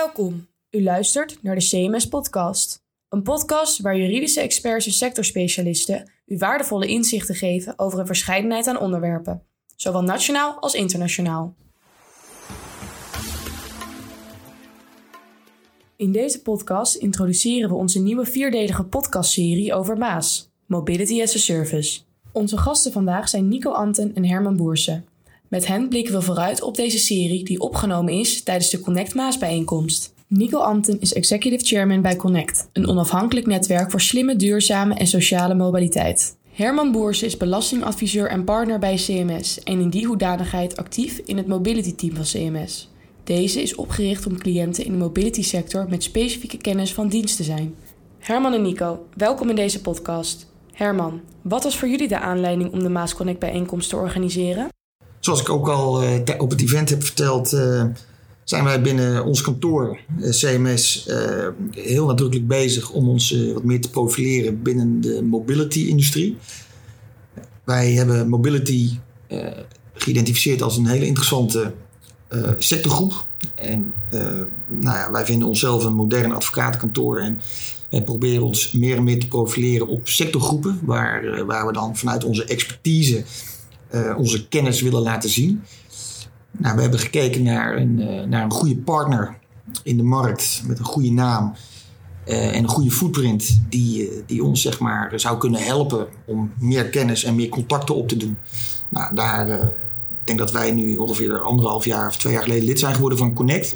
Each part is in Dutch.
Welkom. U luistert naar de CMS Podcast. Een podcast waar juridische experts en sectorspecialisten u waardevolle inzichten geven over een verscheidenheid aan onderwerpen, zowel nationaal als internationaal. In deze podcast introduceren we onze nieuwe vierdelige podcastserie over Maas, Mobility as a Service. Onze gasten vandaag zijn Nico Anten en Herman Boersen. Met hen blikken we vooruit op deze serie die opgenomen is tijdens de Connect Maas bijeenkomst. Nico Anten is Executive Chairman bij Connect, een onafhankelijk netwerk voor slimme, duurzame en sociale mobiliteit. Herman Boersen is belastingadviseur en partner bij CMS en in die hoedanigheid actief in het mobility team van CMS. Deze is opgericht om cliënten in de mobility sector met specifieke kennis van dienst te zijn. Herman en Nico, welkom in deze podcast. Herman, wat was voor jullie de aanleiding om de Maas Connect bijeenkomst te organiseren? Zoals ik ook al uh, op het event heb verteld, uh, zijn wij binnen ons kantoor, uh, CMS, heel nadrukkelijk bezig om ons wat meer te profileren binnen de mobility-industrie. Wij hebben mobility geïdentificeerd als een hele interessante sectorgroep. En nou ja, wij vinden onszelf een modern advocatenkantoor en wij proberen ons meer en meer te profileren op sectorgroepen, waar, waar we dan vanuit onze expertise uh, onze kennis willen laten zien. Nou, we hebben gekeken naar een, uh, naar een goede partner in de markt met een goede naam uh, en een goede footprint die, die ons zeg maar, zou kunnen helpen om meer kennis en meer contacten op te doen. Nou, daar, ik denk dat wij nu ongeveer anderhalf jaar of twee jaar geleden lid zijn geworden van Connect.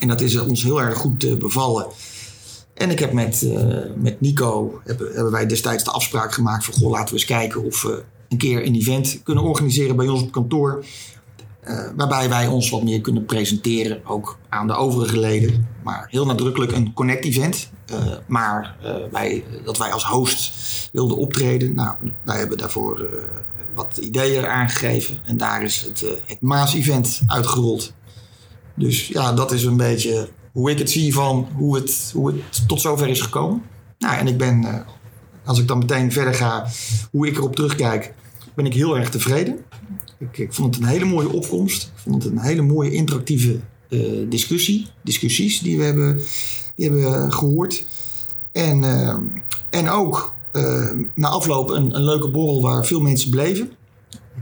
En dat is ons heel erg goed bevallen. En ik heb met, met Nico, hebben, wij destijds de afspraak gemaakt van goh, laten we eens kijken of een keer een event kunnen organiseren bij ons op kantoor. Uh, waarbij wij ons wat meer kunnen presenteren, ook aan de overige leden. Maar heel nadrukkelijk een connect-event. Uh, maar uh, wij, dat wij als host wilden optreden. Nou, wij hebben daarvoor wat ideeën aangegeven. En daar is het, het Maas-event uitgerold. Dus ja, dat is een beetje hoe ik het zie van hoe het, hoe het tot zover is gekomen. Nou, en ik ben, als ik dan meteen verder ga, hoe ik erop terugkijk ben ik heel erg tevreden. Ik, ik vond het een hele mooie opkomst. Ik vond het een hele mooie interactieve uh, discussie. Discussies die we hebben, die hebben gehoord. En, uh, en ook na afloop een, een leuke borrel waar veel mensen bleven.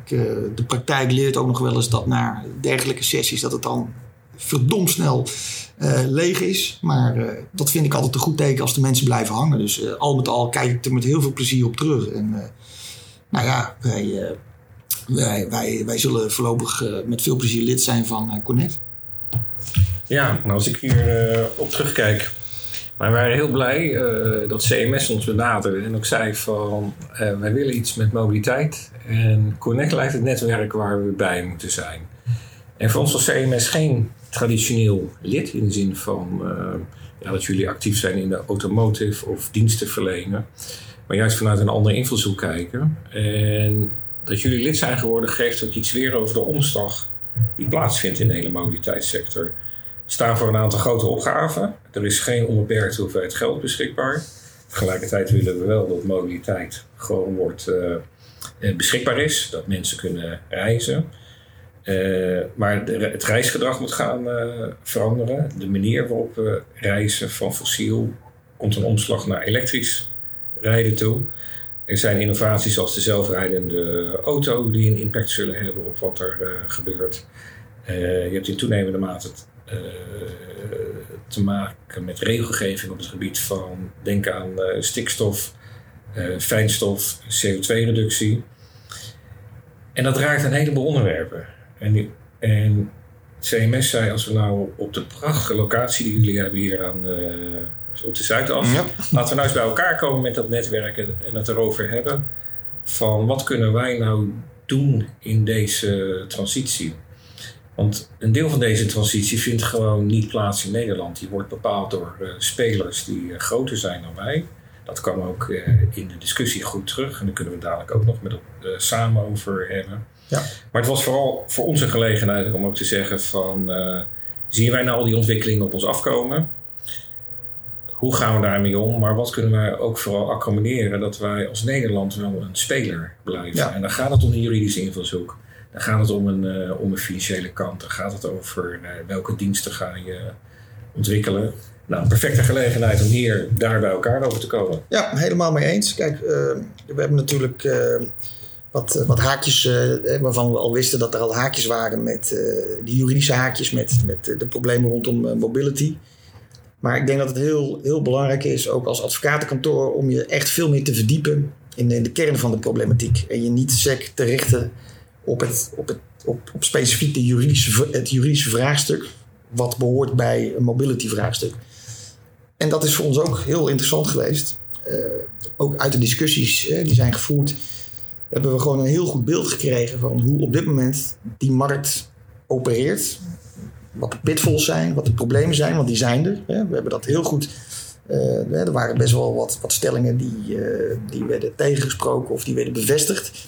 Ik, de praktijk leert ook nog wel eens dat na dergelijke sessies dat het dan verdomd snel leeg is. Maar dat vind ik altijd een goed teken als de mensen blijven hangen. Dus al met al kijk ik er met heel veel plezier op terug. En nou ja, wij, eh, wij, wij, wij zullen voorlopig eh, met veel plezier lid zijn van eh, Connect. Ja, nou als ik hier op terugkijk. Maar wij waren heel blij dat CMS ons benaderde en ook zei van wij willen iets met mobiliteit. En Connect lijkt het netwerk waar we bij moeten zijn. En voor ons was CMS geen traditioneel lid in de zin van ja, dat jullie actief zijn in de automotive of diensten verlenen maar juist vanuit een andere invalshoek kijken. En dat jullie lid zijn geworden geeft ook iets weer over de omslag die plaatsvindt in de hele mobiliteitssector. We staan voor een aantal grote opgaven. Er is geen onbeperkte hoeveelheid geld beschikbaar. Tegelijkertijd willen we wel dat mobiliteit gewoon wordt, uh, beschikbaar is. Dat mensen kunnen reizen. Uh, maar het reisgedrag moet gaan uh, veranderen. De manier waarop we reizen van fossiel komt een omslag naar elektrisch rijden toe. Er zijn innovaties zoals de zelfrijdende auto die een impact zullen hebben op wat er uh, gebeurt. Je hebt in toenemende mate te maken met regelgeving op het gebied van denk aan stikstof, fijnstof, CO2-reductie. En dat raakt een heleboel onderwerpen. En, en CMS zei als we nou op de prachtige locatie die jullie hebben hier aan op de Zuidas. Ja. Laten we nou eens bij elkaar komen met dat netwerk en het erover hebben. Van wat kunnen wij nou doen in deze transitie? Want een deel van deze transitie vindt gewoon niet plaats in Nederland. Die wordt bepaald door uh, spelers die uh, groter zijn dan wij. Dat kwam ook uh, in de discussie goed terug. En daar kunnen we dadelijk ook nog met samen over hebben. Ja. Maar het was vooral voor ons een gelegenheid om ook te zeggen van... zien wij nou al die ontwikkelingen op ons afkomen? hoe gaan we daarmee om? Maar wat kunnen wij ook vooral accommoderen dat wij als Nederland wel een speler blijven? En dan gaat het om een juridische invalshoek. Dan gaat het om een, uh, om een financiële kant. Dan gaat het over uh, welke diensten ga je ontwikkelen. Nou, een perfecte gelegenheid om hier daar bij elkaar over te komen. Ja, helemaal mee eens. Kijk, we hebben natuurlijk wat, wat haakjes uh, waarvan we al wisten dat er al haakjes waren met die juridische haakjes, met, met de problemen rondom mobility. Maar ik denk dat het heel, heel belangrijk is, ook als advocatenkantoor, om je echt veel meer te verdiepen in, in de kern van de problematiek. En je niet sec te richten op, het, op, het, op, specifiek de juridische, het juridische vraagstuk, wat behoort bij een mobility vraagstuk. En dat is voor ons ook heel interessant geweest. Ook uit de discussies die zijn gevoerd, hebben we gewoon een heel goed beeld gekregen van hoe op dit moment die markt opereert. Wat de pitfalls zijn, wat de problemen zijn, want die zijn er. Hè. We hebben dat heel goed. Uh, er waren best wel wat, wat stellingen die, die werden tegengesproken of die werden bevestigd.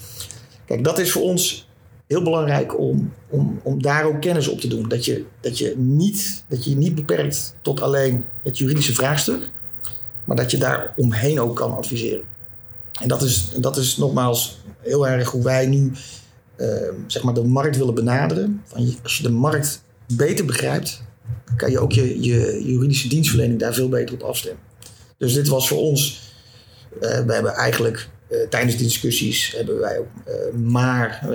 Kijk, dat is voor ons heel belangrijk om, om, om daar ook kennis op te doen. Dat je, dat, je niet, dat je niet beperkt tot alleen het juridische vraagstuk, maar dat je daar omheen ook kan adviseren. En dat is, dat is nogmaals heel erg hoe wij nu uh, zeg maar de markt willen benaderen. Van als je de markt beter begrijpt, kan je ook je, je juridische dienstverlening daar veel beter op afstemmen. Dus dit was voor ons, uh, we hebben eigenlijk uh, tijdens de discussies hebben wij ook uh, maar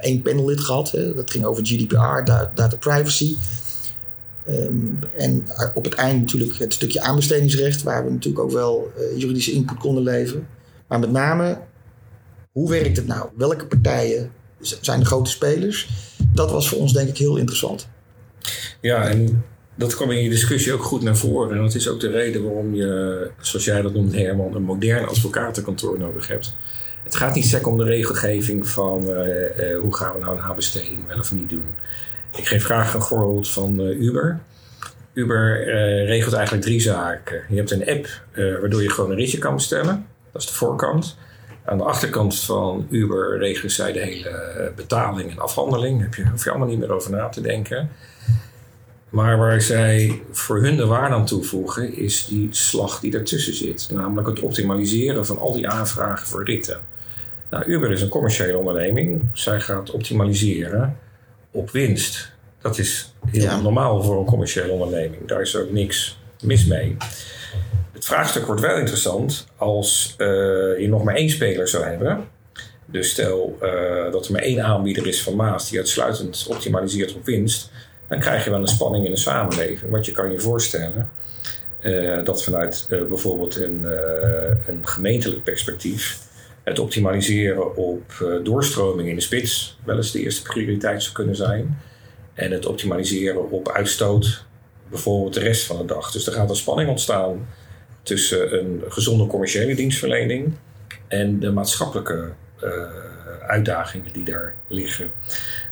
één panellid gehad. dat ging over GDPR, data, privacy. Um, en op het eind natuurlijk het stukje aanbestedingsrecht, waar we natuurlijk ook wel juridische input konden leveren. Maar met name, hoe werkt het nou? Welke partijen zijn de grote spelers? Dat was voor ons denk ik heel interessant. Ja, en dat kwam in je discussie ook goed naar voren. En dat is ook de reden waarom je, zoals jij dat noemt, Herman, een modern advocatenkantoor nodig hebt. Het gaat niet sec om de regelgeving van uh, uh, hoe gaan we nou een aanbesteding wel of niet doen. Ik geef graag een voorbeeld van uh, Uber. Uber regelt eigenlijk drie zaken. Je hebt een app waardoor je gewoon een ritje kan bestellen. Dat is de voorkant. Aan de achterkant van Uber regelen zij de hele betaling en afhandeling. Daar hoef je allemaal niet meer over na te denken. Maar waar zij voor hun de waarde aan toevoegen, is die slag die ertussen zit. Namelijk het optimaliseren van al die aanvragen voor ritten. Nou, Uber is een commerciële onderneming. Zij gaat optimaliseren op winst. Dat is heel ja. normaal voor een commerciële onderneming. Daar is ook niks mis mee. Vraagstuk wordt wel interessant als uh, je nog maar één speler zou hebben. Dus stel uh, dat er maar één aanbieder is van Maas die uitsluitend optimaliseert op winst dan krijg je wel een spanning in de samenleving. Want je kan je voorstellen uh, dat vanuit bijvoorbeeld een, een, gemeentelijk perspectief het optimaliseren op doorstroming in de spits wel eens de eerste prioriteit zou kunnen zijn. En het optimaliseren op uitstoot bijvoorbeeld de rest van de dag. Dus er gaat een spanning ontstaan tussen een gezonde commerciële dienstverlening en de maatschappelijke uitdagingen die daar liggen.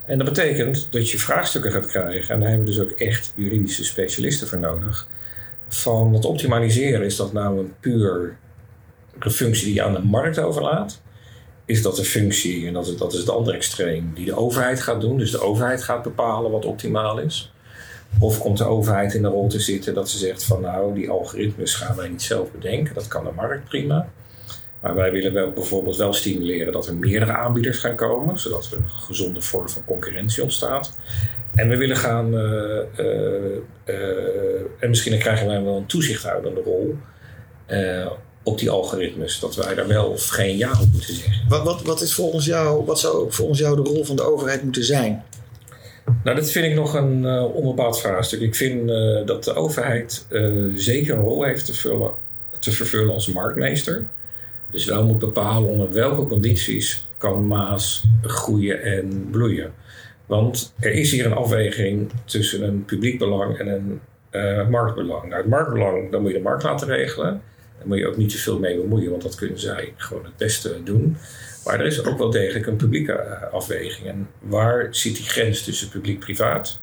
En dat betekent dat je vraagstukken gaat krijgen, en daar hebben we dus ook echt juridische specialisten voor nodig. Van het optimaliseren, is dat nou een puur een functie die je aan de markt overlaat? Is dat een functie, en dat is, dat is het andere extreem, die de overheid gaat doen? Dus de overheid gaat bepalen wat optimaal is? Of komt de overheid in de rol te zitten dat ze zegt van nou, die algoritmes gaan wij niet zelf bedenken, dat kan de markt prima. Maar wij willen wel bijvoorbeeld wel stimuleren dat er meerdere aanbieders gaan komen, zodat er een gezonde vorm van concurrentie ontstaat. En we willen gaan, uh, uh, uh, en misschien krijgen wij wel een toezichthoudende rol op die algoritmes, dat wij daar wel of geen ja op moeten zeggen. Wat, wat, wat, is volgens jou, wat zou volgens jou de rol van de overheid moeten zijn? Nou, dat vind ik nog een onbepaald vraagstuk. Ik vind dat de overheid zeker een rol heeft te, vullen, te vervullen als marktmeester. Dus wel moet bepalen onder welke condities kan Maas groeien en bloeien. Want er is hier een afweging tussen een publiek belang en een marktbelang. Nou, het marktbelang, dan moet je de markt laten regelen. Daar moet je ook niet te veel mee bemoeien, want dat kunnen zij gewoon het beste doen. Maar er is ook wel degelijk een publieke eh, afweging. En waar zit die grens tussen publiek-privaat?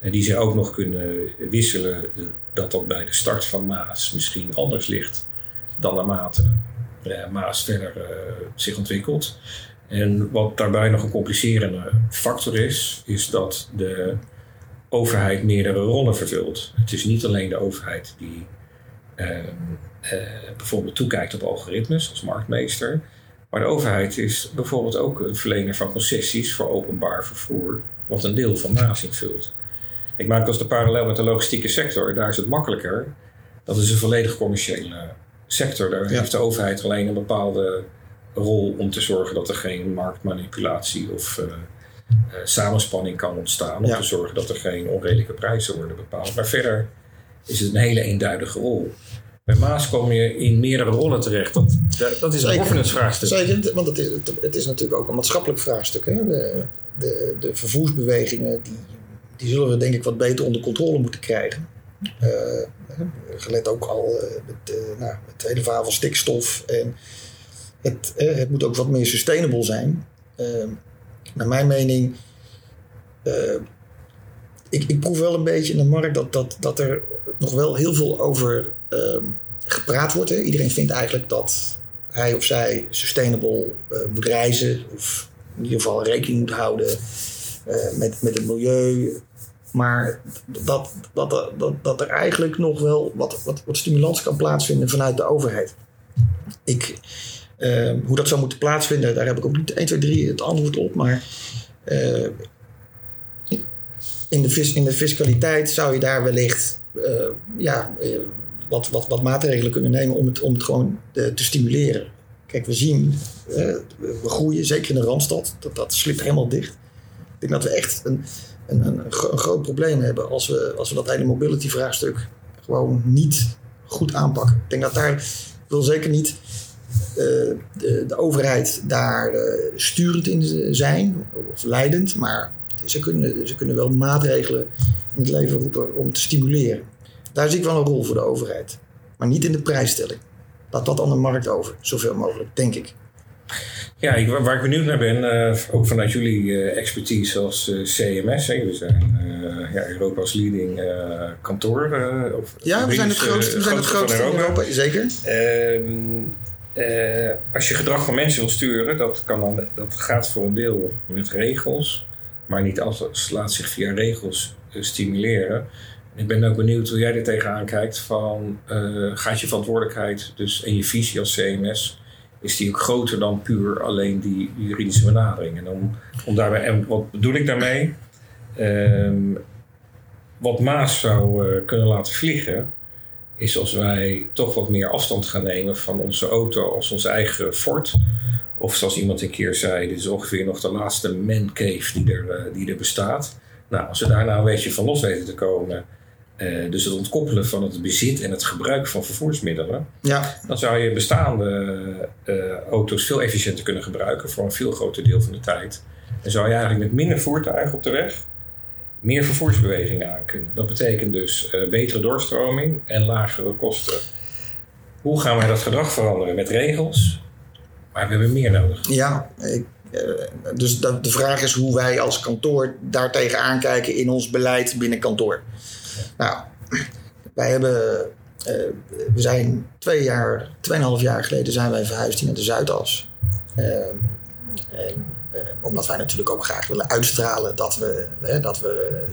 En die ze ook nog kunnen wisselen, dat dat bij de start van Maas misschien anders ligt dan naarmate uh, Maas verder zich ontwikkelt. En wat daarbij nog een complicerende factor is, is dat de overheid meerdere rollen vervult. Het is niet alleen de overheid die uh, bijvoorbeeld toekijkt op algoritmes als marktmeester. Maar de overheid is bijvoorbeeld ook een verlener van concessies voor openbaar vervoer, wat een deel van Maas invult. Ik maak als de parallel met de logistieke sector. Daar is het makkelijker. Dat is een volledig commerciële sector. Daar Ja. heeft de overheid alleen een bepaalde rol om te zorgen dat er geen marktmanipulatie of eh, eh, samenspanning kan ontstaan. Om Ja. te zorgen dat er geen onredelijke prijzen worden bepaald. Maar verder is het een hele eenduidige rol. Bij Maas kom je in meerdere rollen terecht. Dat, dat, is een governance vraagstuk. Zeker, want het is, het is natuurlijk ook een maatschappelijk vraagstuk. Hè? De, de, de vervoersbewegingen die, die zullen we denk ik wat beter onder controle moeten krijgen. Eh, gelet ook al eh, met, eh, nou, met het hele verhaal van stikstof. En het, het moet ook wat meer sustainable zijn. Eh, naar mijn mening, ik, ik proef wel een beetje in de markt dat, dat, dat er nog wel heel veel over ehm, gepraat wordt. Iedereen vindt eigenlijk dat hij of zij sustainable eh, moet reizen. Of in ieder geval rekening moet houden eh, met, met het milieu. Maar dat, dat, dat, dat er eigenlijk nog wel wat, wat, wat stimulans kan plaatsvinden vanuit de overheid. Ik, eh, hoe dat zou moeten plaatsvinden, daar heb ik ook niet 1, 2, 3 het antwoord op. Maar eh, in, de in de fiscaliteit zou je daar wellicht ja, wat, wat, wat maatregelen kunnen nemen om het, om het gewoon eh, te stimuleren. Kijk, we zien, eh, we groeien, zeker in de Randstad, dat, dat slipt helemaal dicht. Ik denk dat we echt een, een, een, gro- een groot probleem hebben als we, als we dat hele mobility vraagstuk gewoon niet goed aanpakken. Ik denk dat daar, ik wil zeker niet eh, de, de overheid daar sturend in zijn of leidend, maar ze kunnen, ze kunnen wel maatregelen in het leven roepen om te stimuleren. Daar zie ik wel een rol voor de overheid, maar niet in de prijsstelling. Laat dat aan de markt over, zoveel mogelijk, denk ik. Ja, ik, waar ik benieuwd naar ben, eh, ook vanuit jullie eh, expertise als eh, CMS. Hè, we zijn ja, Europa's leading kantoor. of Ja, we zijn het grootste, we zijn het grootste in Europa, zeker. Ehm, eh, als je gedrag van mensen wil sturen, dat, kan dan, dat gaat voor een deel met regels, maar niet alles laat zich via regels stimuleren. Ik ben ook benieuwd hoe jij er tegenaan kijkt van eh, gaat je verantwoordelijkheid dus en je visie als CMS, is die ook groter dan puur alleen die juridische benadering? En, om, om daarbij, en wat bedoel ik daarmee? Ehm, wat Maas zou eh, kunnen laten vliegen, is als wij toch wat meer afstand gaan nemen van onze auto als onze eigen Ford. Of zoals iemand een keer zei, dit is ongeveer nog de laatste man cave die er, eh, die er bestaat. Nou, als we daar nou een beetje van los weten te komen, eh, dus het ontkoppelen van het bezit en het gebruik van vervoersmiddelen, Ja, dan zou je bestaande eh, auto's veel efficiënter kunnen gebruiken voor een veel groter deel van de tijd. En zou je eigenlijk met minder voertuigen op de weg meer vervoersbewegingen aan kunnen. Dat betekent dus eh, betere doorstroming en lagere kosten. Hoe gaan wij dat gedrag veranderen? Met regels, maar we hebben meer nodig. ja. Ik, dus de, de vraag is hoe wij als kantoor daartegen aankijken in ons beleid binnen kantoor. Nou, wij hebben, eh, we zijn twee jaar, tweeënhalf jaar geleden zijn wij verhuisd naar de Zuidas. Eh, en, eh, omdat wij natuurlijk ook graag willen uitstralen dat we, hè, dat we,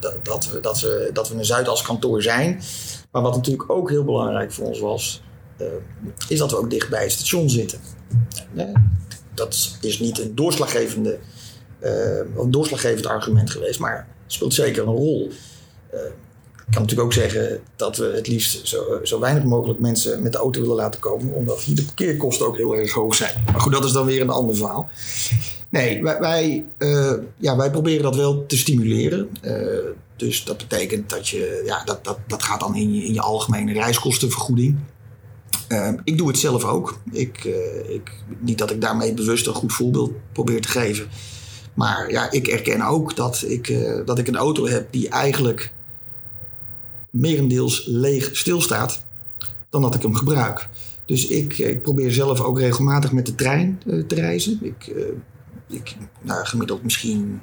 dat, dat we, dat we, dat we een Zuidas kantoor zijn. Maar wat natuurlijk ook heel belangrijk voor ons was, is dat we ook dicht bij het station zitten. Dat is niet een doorslaggevende, een doorslaggevend argument geweest, maar speelt zeker een rol. Kan natuurlijk ook zeggen dat we het liefst zo, zo weinig mogelijk mensen met de auto willen laten komen, omdat hier de parkeerkosten ook heel erg hoog zijn. Maar goed, dat is dan weer een ander verhaal. Nee, wij, wij, eh, ja, wij proberen dat wel te stimuleren. Eh, dus dat betekent dat je, ja, dat, dat, dat gaat dan in je, in je algemene reiskostenvergoeding. Eh, ik doe het zelf ook. Ik, eh, ik, niet dat ik daarmee bewust een goed voorbeeld probeer te geven. Maar ja, ik erken ook dat ik, dat ik een auto heb die eigenlijk merendeels leeg stilstaat dan dat ik hem gebruik. Dus ik, ik probeer zelf ook regelmatig met de trein eh, te reizen. Ik, eh, ik nou, gemiddeld misschien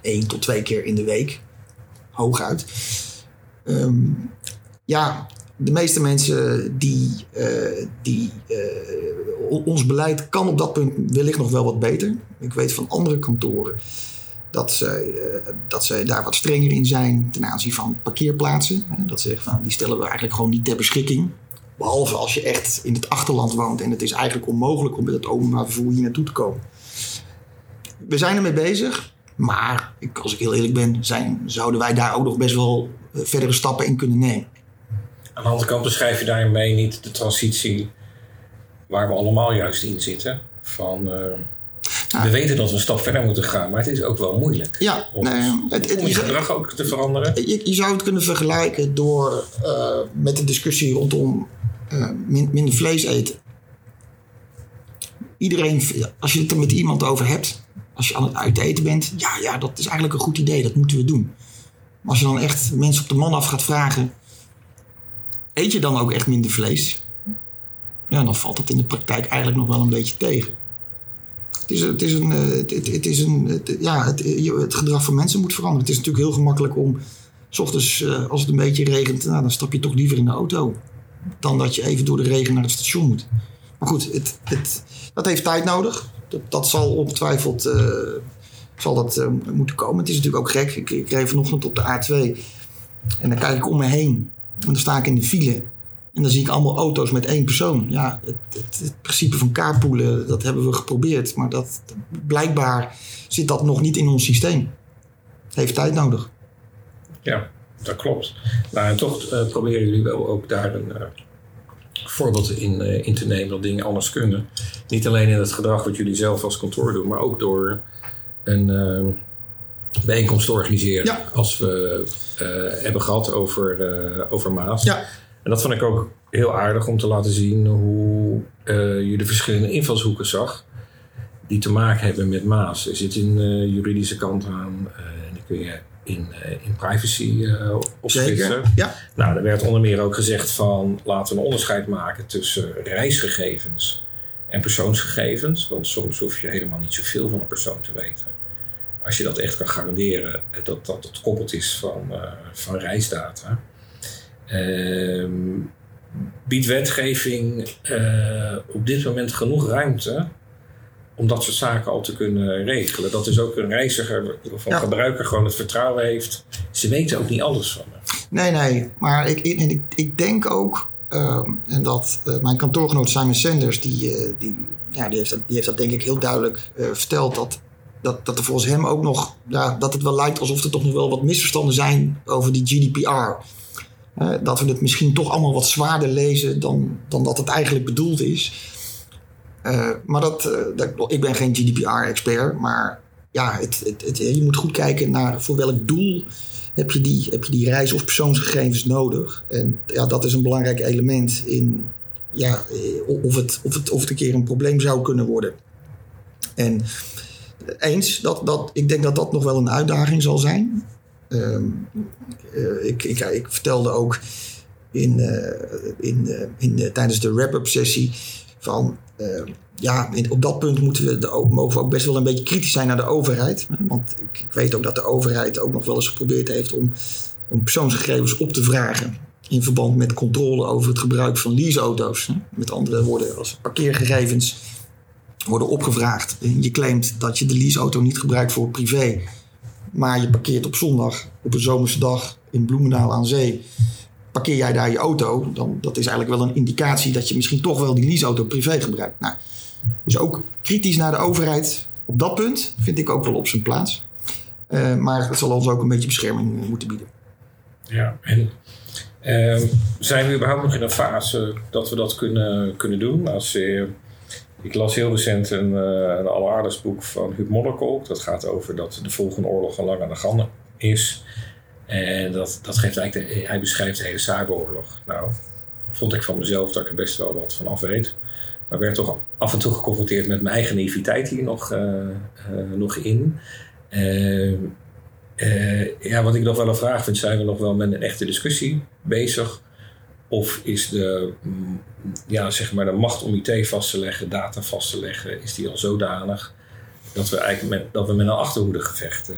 één tot twee keer in de week. Hooguit. Ehm, ja, de meeste mensen die, eh, die ons beleid kan op dat punt wellicht nog wel wat beter. Ik weet van andere kantoren dat ze, eh, dat ze daar wat strenger in zijn ten aanzien van parkeerplaatsen. Dat ze zeggen van die stellen we eigenlijk gewoon niet ter beschikking. Behalve als je echt in het achterland woont en het is eigenlijk onmogelijk om met het openbaar vervoer hier naartoe te komen. We zijn ermee bezig. Maar als ik heel eerlijk ben, zijn, zouden wij daar ook nog best wel eh, verdere stappen in kunnen nemen. Aan de andere kant beschrijf je daarmee niet de transitie waar we allemaal juist in zitten. Van, uh, we weten dat we een stap verder moeten gaan, maar het is ook wel moeilijk. Ja, om, nee, het, het, om je gedrag ook te veranderen. Je, je zou het kunnen vergelijken door uh, met de discussie rondom uh, min, minder vlees eten. Iedereen, als je het er met iemand over hebt, als je aan het uiteten bent, ja, ja, dat is eigenlijk een goed idee, dat moeten we doen. Maar als je dan echt mensen op de man af gaat vragen, eet je dan ook echt minder vlees? Ja, dan valt het in de praktijk eigenlijk nog wel een beetje tegen. Het is, het is een, het, het is een ja, het, het, gedrag van mensen moet veranderen. Het is natuurlijk heel gemakkelijk om, s ochtends als het een beetje regent, nou, dan stap je toch liever in de auto. Dan dat je even door de regen naar het station moet. Maar goed, het, het, dat heeft tijd nodig. Dat, dat zal ongetwijfeld zal dat, moeten komen. Het is natuurlijk ook gek. Ik, ik vanochtend op de A2 en dan kijk ik om me heen. En dan sta ik in de file. En dan zie ik allemaal auto's met één persoon. Ja, het, het, het principe van carpoolen, dat hebben we geprobeerd. Maar dat, blijkbaar zit dat nog niet in ons systeem. Het heeft tijd nodig. Ja, dat klopt. Nou, en toch uh, proberen jullie wel ook daar een uh, voorbeeld in, uh, in te nemen dat dingen anders kunnen. Niet alleen in het gedrag wat jullie zelf als kantoor doen, maar ook door een bijeenkomst te organiseren. Ja. Als we hebben gehad over, over Maas. Ja. En dat vond ik ook heel aardig om te laten zien hoe uh, je de verschillende invalshoeken zag. Die te maken hebben met Maas. Er zit een uh, juridische kant aan. Uh, en die kun je in, in privacy opsplitsen. Ja. Nou, er werd onder meer ook gezegd van laten we een onderscheid maken tussen reisgegevens en persoonsgegevens. Want soms hoef je helemaal niet zoveel van een persoon te weten. Als je dat echt kan garanderen dat dat het koppeld is van, van reisdata. Uh, biedt wetgeving uh, op dit moment genoeg ruimte om dat soort zaken al te kunnen regelen. Dat is ook een reiziger of een ja. gebruiker gewoon het vertrouwen heeft. Ze weten ook niet alles van me. Nee, nee. Maar ik, ik, ik denk ook, uh, en dat uh, mijn kantoorgenoot Simon Sanders, die, die, ja, die, heeft dat, die heeft dat denk ik heel duidelijk verteld, dat, dat, dat er volgens hem ook nog, ja, dat het wel lijkt alsof er toch nog wel wat misverstanden zijn over die GDPR. Dat we het misschien toch allemaal wat zwaarder lezen dan, dan dat het eigenlijk bedoeld is. Uh, maar dat, uh, dat, ik ben geen GDPR-expert, maar ja, het, het, het, je moet goed kijken naar voor welk doel heb je die, heb je die reis- of persoonsgegevens nodig. En ja, dat is een belangrijk element in ja, of, het, of, het, of het een keer een probleem zou kunnen worden. En eens, dat, dat, ik denk dat dat nog wel een uitdaging zal zijn. Um, uh, ik, ik, ik, vertelde ook in, uh, in, uh, in tijdens de wrap-up sessie van ja, in, op dat punt moeten we de, mogen we ook best wel een beetje kritisch zijn naar de overheid. Want ik, ik, weet ook dat de overheid ook nog wel eens geprobeerd heeft om, om persoonsgegevens op te vragen. In verband met controle over het gebruik van leaseauto's. Met andere woorden, als parkeergegevens worden opgevraagd. En je claimt dat je de leaseauto niet gebruikt voor privé maar je parkeert op zondag, op een zomerse dag in Bloemendaal aan zee. Parkeer jij daar je auto, dan dat is eigenlijk wel een indicatie dat je misschien toch wel die leaseauto privé gebruikt. Nou, dus ook kritisch naar de overheid op dat punt vind ik ook wel op zijn plaats. Uh, maar het zal ons ook een beetje bescherming moeten bieden. Ja, en uh, zijn we überhaupt nog in een fase dat we dat kunnen, kunnen doen? Als je ik las heel recent een, uh, een alleraardigst boek van Huub Modderkolk. Dat gaat over dat de volgende oorlog al lang aan de gang is. En dat, dat geeft eigenlijk hij beschrijft de hele cyberoorlog. Nou, vond ik van mezelf dat ik er best wel wat van af weet. Maar werd toch af en toe geconfronteerd met mijn eigen naïviteit hier nog, uh, uh, nog in. ja, wat ik nog wel een vraag vind, zijn we nog wel met een echte discussie bezig? Of is de, ja, zeg maar de macht om IT vast te leggen, data vast te leggen, is die al zodanig dat we eigenlijk met, dat we met een achterhoedegevecht uh,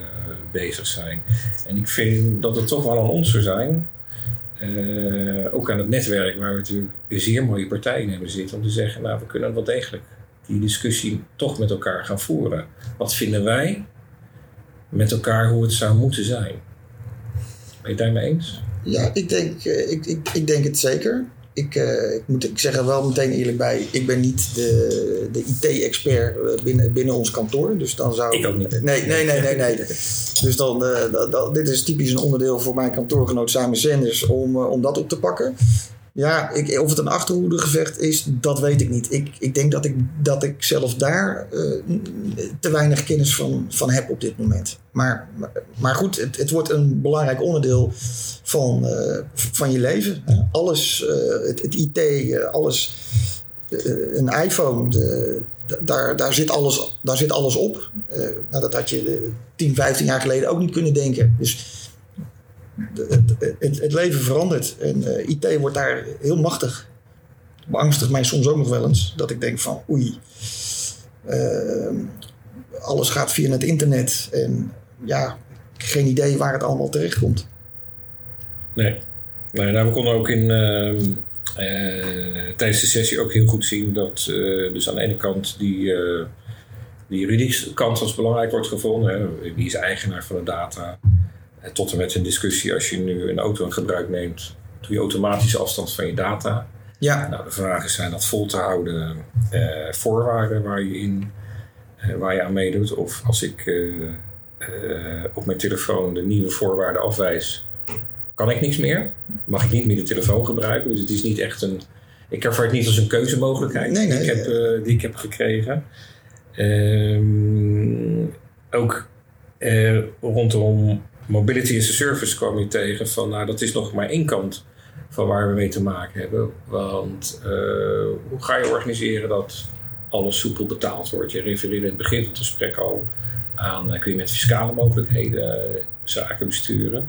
bezig zijn. En ik vind dat het toch wel aan ons zou zijn, uh, ook aan het netwerk waar we natuurlijk zeer mooie partijen hebben zitten, om te zeggen, nou we kunnen wel degelijk die discussie toch met elkaar gaan voeren. Wat vinden wij met elkaar hoe het zou moeten zijn? Ben je het daarmee eens? Ja, ik denk, ik, ik, ik denk het zeker. ik, uh, ik, moet, ik zeg er wel meteen eerlijk bij, ik ben niet de, de IT-expert eh, binnen, binnen ons kantoor. Dus dan zou ik ook niet. Nee, nee, nee, nee. nee. dus dan, uh, dit is typisch een onderdeel voor mijn kantoorgenoot Simon Sanders om, om dat op te pakken. Ja, ik, of het een achterhoedegevecht is, dat weet ik niet. Ik, ik denk dat ik, dat ik zelf daar uh, te weinig kennis van, van heb op dit moment. Maar, maar goed, het, het wordt een belangrijk onderdeel van, uh, van je leven. Alles, uh, het, het, IT, alles, een iPhone, de, daar, daar, zit alles, daar zit alles op. nou, dat had je 10, 15 jaar geleden ook niet kunnen denken. Dus het, het, leven verandert. En eh, IT wordt daar heel machtig. Beangstigt mij soms ook nog wel eens. Dat ik denk van oei. Uh, alles gaat via het internet. En ja, geen idee waar het allemaal terecht komt. Nee. nou, we konden ook in, uh, tijdens de sessie ook heel goed zien dat dus aan de ene kant die, die juridische kant als belangrijk wordt gevonden. Hè. Wie is eigenaar van de data? Tot en met een discussie als je nu een auto in gebruik neemt, doe je automatisch afstand van je data. Ja. Nou, de vraag is, zijn dat vol te houden uh, voorwaarden waar je, in, uh, waar je aan meedoet? Of als ik uh, op mijn telefoon de nieuwe voorwaarden afwijs, kan ik niks meer? Mag ik niet meer de telefoon gebruiken? Dus het is niet echt een... Ik ervaar het niet als een keuzemogelijkheid nee, nee, die, ik heb, die ik heb gekregen. Ehm, ook rondom Mobility as a Service kwam je tegen van, nou dat is nog maar één kant van waar we mee te maken hebben. Want uh, hoe ga je organiseren dat alles soepel betaald wordt? Je refereerde in het begin van het gesprek al aan, uh, kun je met fiscale mogelijkheden uh, zaken besturen.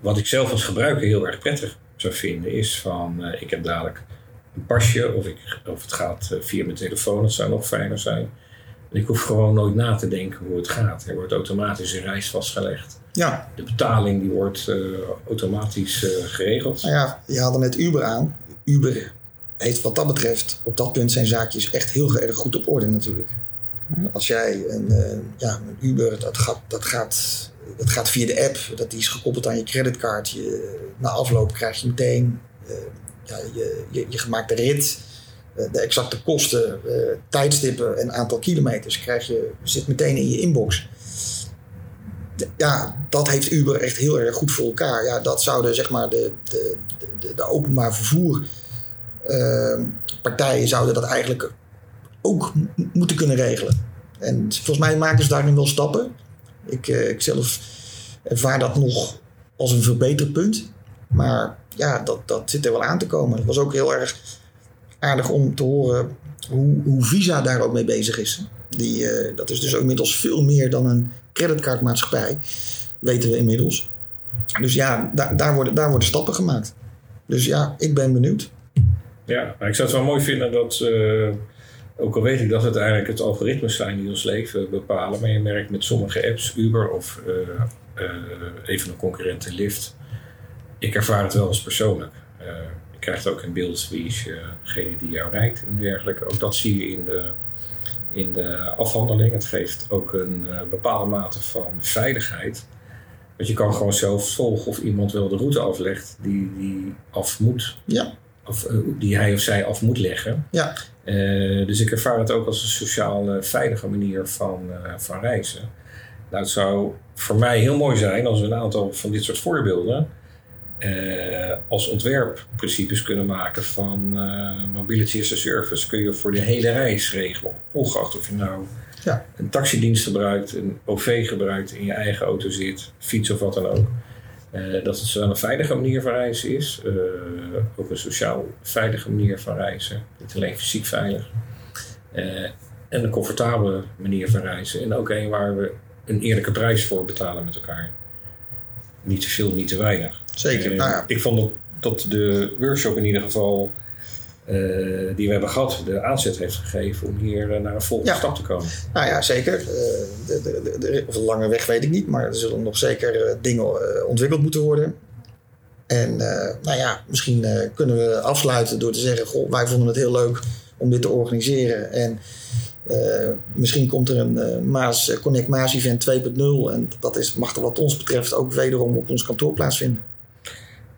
wat ik zelf als gebruiker heel erg prettig zou vinden is van, ik heb dadelijk een pasje of, ik, of het gaat via mijn telefoon, dat zou nog fijner zijn ik hoef gewoon nooit na te denken hoe het gaat. Er wordt automatisch een reis vastgelegd. Ja. De betaling die wordt uh, automatisch uh, geregeld. Nou ja, je haalde net Uber aan. Uber heeft wat dat betreft op dat punt zijn zaakjes echt heel erg goed op orde natuurlijk. Als jij een, uh, ja, een Uber, dat gaat, dat, gaat, dat gaat via de app, dat die is gekoppeld aan je creditcard. Je, na afloop krijg je meteen ja, je, je, je gemaakte rit eh, de exacte kosten, eh, tijdstippen en aantal kilometers krijg je, zit meteen in je inbox. Ja, dat heeft Uber echt heel erg goed voor elkaar. Ja, dat zouden zeg maar de, de, de, de openbaar vervoer ehm, partijen zouden dat eigenlijk ook moeten kunnen regelen. En volgens mij maken ze daarin wel stappen. Ik, uh, ik zelf ervaar dat nog als een verbeterpunt. Maar ja, dat, dat zit er wel aan te komen. Het was ook heel erg aardig om te horen hoe, hoe Visa daar ook mee bezig is. Die, uh, dat is dus ook inmiddels veel meer dan een creditcardmaatschappij, weten we inmiddels. Dus ja, daar, daar, worden, daar worden stappen gemaakt. Dus ja, ik ben benieuwd. Ja, maar ik zou het wel mooi vinden dat, uh, ook al weet ik dat het eigenlijk het algoritmes zijn die ons leven bepalen, maar je merkt met sommige apps, Uber of even een concurrent Lyft, ik ervaar het wel als persoonlijk krijgt ook in beeld wie is degene die jou rijdt en dergelijke. Ook dat zie je in de, in de afhandeling. Het geeft ook een uh, bepaalde mate van veiligheid. Want je kan gewoon zelf volgen of iemand wel de route aflegt die, die af moet. Ja. Of uh, die hij of zij af moet leggen. Ja. Uh, dus ik ervaar het ook als een sociaal veilige manier van, van reizen. Nou, het zou voor mij heel mooi zijn als we een aantal van dit soort voorbeelden uh, als ontwerpprincipes kunnen maken van uh, mobility as a service. Kun je voor de hele reis regelen. Ongeacht of je nou ja. een taxidienst gebruikt, een OV gebruikt, in je eigen auto zit, fiets of wat dan ook. Uh, dat het zowel een veilige manier van reizen is, ook een sociaal veilige manier van reizen. Niet alleen fysiek veilig. en een comfortabele manier van reizen. En ook een waar we een eerlijke prijs voor betalen met elkaar. Niet te veel, niet te weinig. Zeker. nou ja. Ik vond dat, dat de workshop in ieder geval uh, die we hebben gehad, de aanzet heeft gegeven om hier uh, naar een volgende ja. stap te komen. Nou ja, zeker. Uh, de, de, de, of een lange weg weet ik niet, maar er zullen nog zeker dingen ontwikkeld moeten worden. En nou ja, misschien kunnen we afsluiten door te zeggen: Goh, wij vonden het heel leuk om dit te organiseren. En misschien komt er een Maas Connect Maas Event 2.0. En dat is, mag er wat ons betreft ook wederom op ons kantoor plaatsvinden.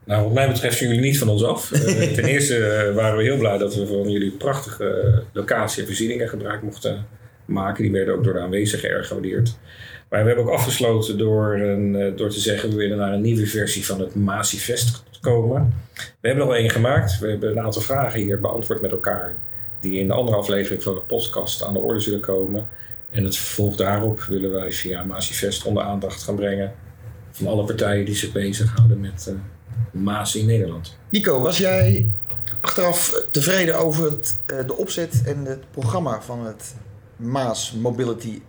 Nou, wat mij betreft zijn jullie niet van ons af. Uh, ten eerste uh, waren we heel blij dat we van jullie prachtige locatie en voorzieningen gebruik mochten maken. Die werden ook door de aanwezigen erg gewaardeerd. Maar we hebben ook afgesloten door, een, door te zeggen we willen naar een nieuwe versie van het Masifest komen. We hebben er al één gemaakt. We hebben een aantal vragen hier beantwoord met elkaar. Die in de andere aflevering van de podcast aan de orde zullen komen. En het vervolg daarop willen wij via Masifest onder aandacht gaan brengen. Van alle partijen die zich bezighouden met uh, Maas in Nederland. Nico, was jij achteraf tevreden over het, uh, de opzet en het programma van het Maas Mobility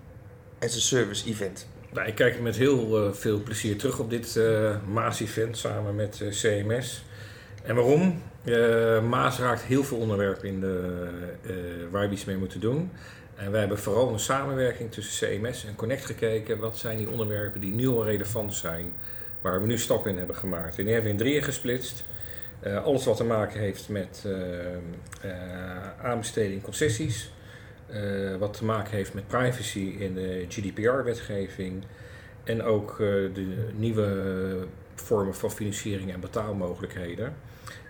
as a Service event? Nou, ik kijk met heel uh, veel plezier terug op dit uh, Maas-event samen met uh, CMS. En waarom? Maas raakt heel veel onderwerpen in de, waar we iets mee moeten doen. En wij hebben vooral een samenwerking tussen CMS en Connect gekeken. Wat zijn die onderwerpen die nu al relevant zijn, waar we nu stappen in hebben gemaakt. En die hebben we in drieën gesplitst. alles wat te maken heeft met aanbesteding concessies. Uh, wat te maken heeft met privacy in de GDPR-wetgeving en ook uh, de nieuwe vormen van financiering en betaalmogelijkheden.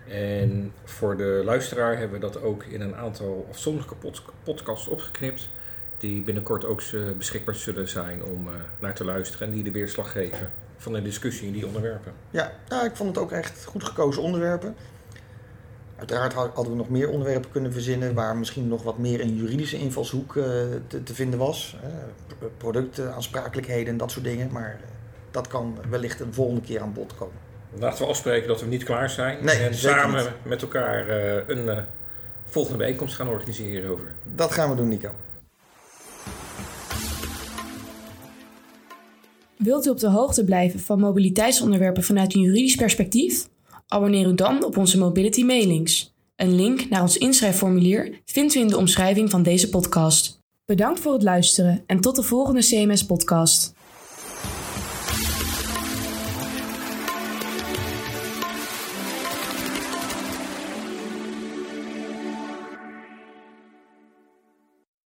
En voor de luisteraar hebben we dat ook in een aantal afzonderlijke pod podcasts opgeknipt, die binnenkort ook beschikbaar zullen zijn om uh, naar te luisteren en die de weerslag geven van de discussie in die onderwerpen. Ja, nou, ik vond het ook echt goed gekozen onderwerpen. Uiteraard hadden we nog meer onderwerpen kunnen verzinnen waar misschien nog wat meer een juridische invalshoek uh, te, te, vinden was. Uh, productaansprakelijkheden en dat soort dingen. Maar uh, dat kan wellicht een volgende keer aan bod komen. Laten we afspreken dat we niet klaar zijn. Nee, en samen niet. met elkaar een volgende bijeenkomst gaan organiseren over. Dat gaan we doen, Nico. Wilt u op de hoogte blijven van mobiliteitsonderwerpen vanuit een juridisch perspectief? Abonneer u dan op onze Mobility mailings. Een link naar ons inschrijfformulier vindt u in de omschrijving van deze podcast. Bedankt voor het luisteren en tot de volgende CMS podcast.